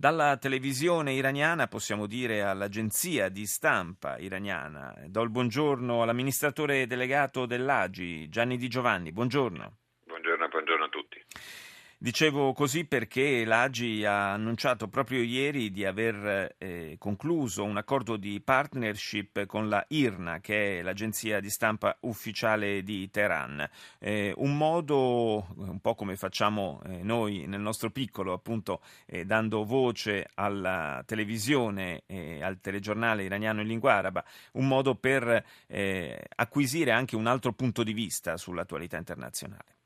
Dalla televisione iraniana possiamo dire all'agenzia di stampa iraniana. Do il buongiorno all'amministratore delegato dell'AGI, Gianni Di Giovanni. Buongiorno. Buongiorno, buongiorno a tutti. Dicevo così perché l'AGI ha annunciato proprio ieri di aver eh, concluso un accordo di partnership con la IRNA, che è l'agenzia di stampa ufficiale di Teheran. Eh, un modo, un po' come facciamo eh, noi nel nostro piccolo, appunto eh, dando voce alla televisione e al telegiornale iraniano in lingua araba, un modo per eh, acquisire anche un altro punto di vista sull'attualità internazionale.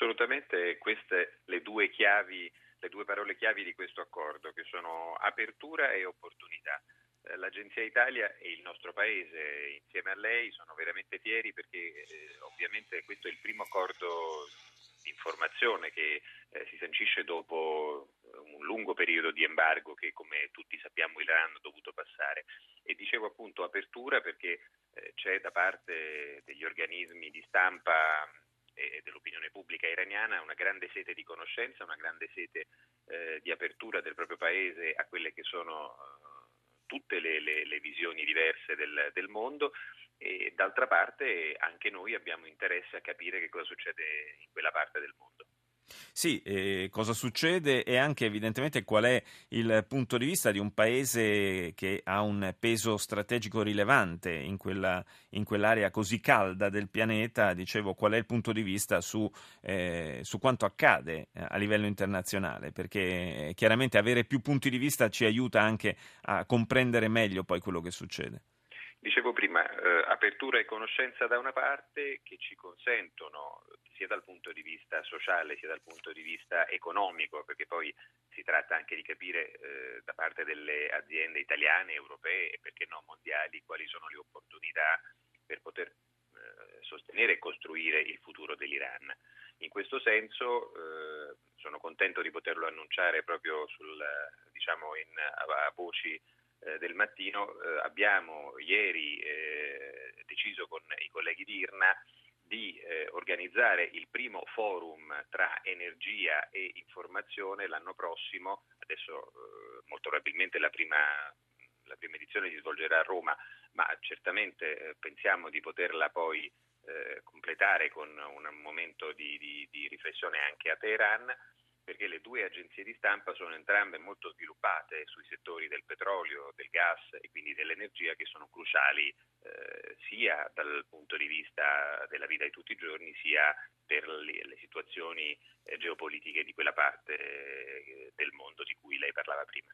Assolutamente queste le due chiavi, le due parole chiavi di questo accordo, che sono apertura e opportunità. Eh, L'Agenzia Italia e il nostro Paese insieme a lei sono veramente fieri perché eh, ovviamente questo è il primo accordo di informazione che eh, si sancisce dopo un lungo periodo di embargo che come tutti sappiamo l'Iran ha dovuto passare. E dicevo appunto apertura perché eh, c'è da parte degli organismi di stampa e dell'opinione pubblica iraniana una grande sete di conoscenza, una grande sete eh, di apertura del proprio paese a quelle che sono eh, tutte le, le, le, visioni diverse del, del, mondo e d'altra parte anche noi abbiamo interesse a capire che cosa succede in quella parte del mondo. Sì, eh, cosa succede e anche evidentemente qual è il punto di vista di un paese che ha un peso strategico rilevante in, quella, in quell'area così calda del pianeta. Dicevo, qual è il punto di vista su, eh, su quanto accade a livello internazionale, perché eh, chiaramente avere più punti di vista ci aiuta anche a comprendere meglio poi quello che succede. Dicevo prima, eh, apertura e conoscenza da una parte che ci consentono sia dal punto di vista sociale sia dal punto di vista economico, perché poi si tratta anche di capire eh, da parte delle aziende italiane, europee e perché no mondiali quali sono le opportunità per poter eh, sostenere e costruire il futuro dell'Iran. In questo senso eh, sono contento di poterlo annunciare proprio sul, diciamo in, a, a voci eh, del mattino eh, abbiamo ieri eh, deciso con i colleghi di IRNA di eh, organizzare il primo forum tra energia e informazione l'anno prossimo, adesso eh, molto probabilmente la prima, la prima, edizione si svolgerà a Roma, ma certamente eh, pensiamo di poterla poi completare con un momento di, di, di riflessione anche a Teheran perché le due agenzie di stampa sono entrambe molto sviluppate sui settori del petrolio, del gas e quindi dell'energia che sono cruciali eh, sia dal punto di vista della vita di tutti i giorni sia per le, le situazioni eh, geopolitiche di quella parte eh, del mondo di cui lei parlava prima.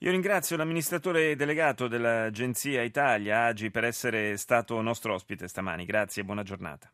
Io ringrazio l'amministratore delegato dell'Agenzia Italia, Agi, per essere stato nostro ospite stamani. Grazie e buona giornata.